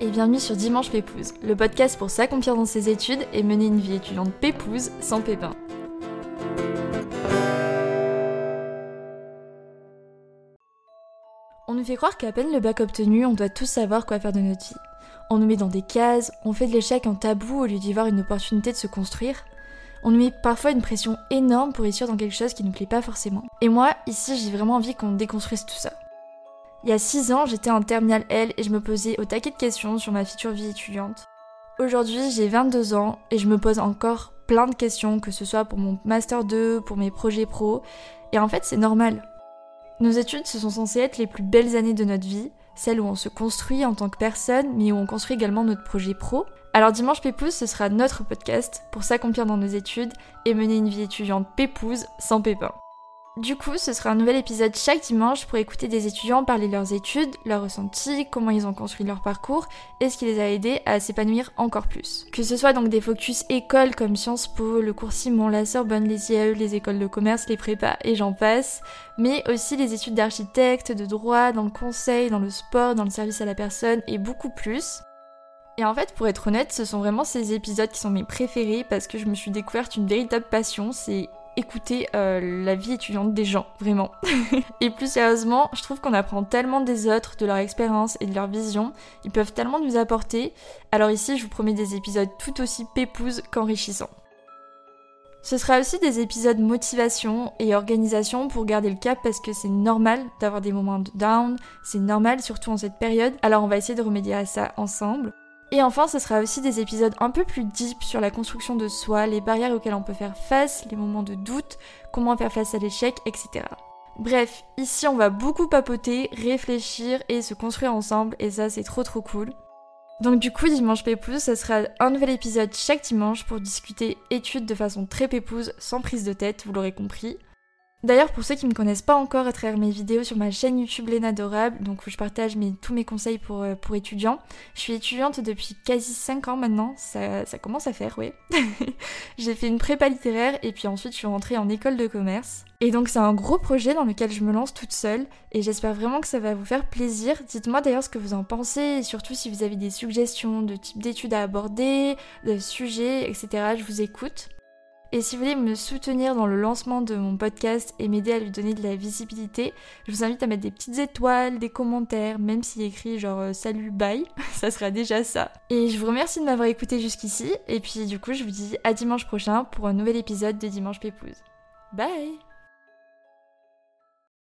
et bienvenue sur Dimanche Pépouze, le podcast pour s'accomplir dans ses études et mener une vie étudiante pépouze sans pépin. On nous fait croire qu'à peine le bac obtenu, on doit tous savoir quoi faire de notre vie. On nous met dans des cases, on fait de l'échec un tabou au lieu d'y voir une opportunité de se construire. On nous met parfois une pression énorme pour réussir dans quelque chose qui nous plaît pas forcément. Et moi, ici, j'ai vraiment envie qu'on déconstruise tout ça. Il y a 6 ans, j'étais en terminale L et je me posais au taquet de questions sur ma future vie étudiante. Aujourd'hui, j'ai 22 ans et je me pose encore plein de questions, que ce soit pour mon Master 2, pour mes projets pro, et en fait, c'est normal. Nos études, ce sont censées être les plus belles années de notre vie, celles où on se construit en tant que personne, mais où on construit également notre projet pro. Alors Dimanche Pépouze, ce sera notre podcast pour s'accomplir dans nos études et mener une vie étudiante pépouze sans pépin. Du coup, ce sera un nouvel épisode chaque dimanche pour écouter des étudiants parler de leurs études, leurs ressentis, comment ils ont construit leur parcours et ce qui les a aidés à s'épanouir encore plus. Que ce soit donc des focus écoles comme Sciences Po, le cours Simon, la Sorbonne, les IAE, les écoles de commerce, les prépas et j'en passe, mais aussi les études d'architecte, de droit, dans le conseil, dans le sport, dans le service à la personne et beaucoup plus. Et en fait, pour être honnête, ce sont vraiment ces épisodes qui sont mes préférés parce que je me suis découverte une véritable passion, c'est écouter euh, la vie étudiante des gens, vraiment. et plus sérieusement, je trouve qu'on apprend tellement des autres, de leur expérience et de leur vision. Ils peuvent tellement nous apporter. Alors ici, je vous promets des épisodes tout aussi pépouses qu'enrichissants. Ce sera aussi des épisodes motivation et organisation pour garder le cap parce que c'est normal d'avoir des moments de down, c'est normal surtout en cette période. Alors on va essayer de remédier à ça ensemble. Et enfin, ce sera aussi des épisodes un peu plus deep sur la construction de soi, les barrières auxquelles on peut faire face, les moments de doute, comment faire face à l'échec, etc. Bref, ici on va beaucoup papoter, réfléchir et se construire ensemble, et ça c'est trop trop cool. Donc du coup, Dimanche Pépouze, ce sera un nouvel épisode chaque dimanche pour discuter études de façon très pépouze, sans prise de tête, vous l'aurez compris. D'ailleurs, pour ceux qui ne me connaissent pas encore à travers mes vidéos sur ma chaîne YouTube Léna Adorable, donc où je partage tous mes conseils pour, euh, pour étudiants, je suis étudiante depuis quasi 5 ans maintenant, ça, ça commence à faire, oui. J'ai fait une prépa littéraire et puis ensuite je suis rentrée en école de commerce. Et donc c'est un gros projet dans lequel je me lance toute seule et j'espère vraiment que ça va vous faire plaisir. Dites-moi d'ailleurs ce que vous en pensez et surtout si vous avez des suggestions de type d'études à aborder, de sujets, etc. Je vous écoute. Et si vous voulez me soutenir dans le lancement de mon podcast et m'aider à lui donner de la visibilité, je vous invite à mettre des petites étoiles, des commentaires, même s'il écrit genre euh, salut, bye, ça sera déjà ça. Et je vous remercie de m'avoir écouté jusqu'ici, et puis du coup je vous dis à dimanche prochain pour un nouvel épisode de Dimanche Pépouze. Bye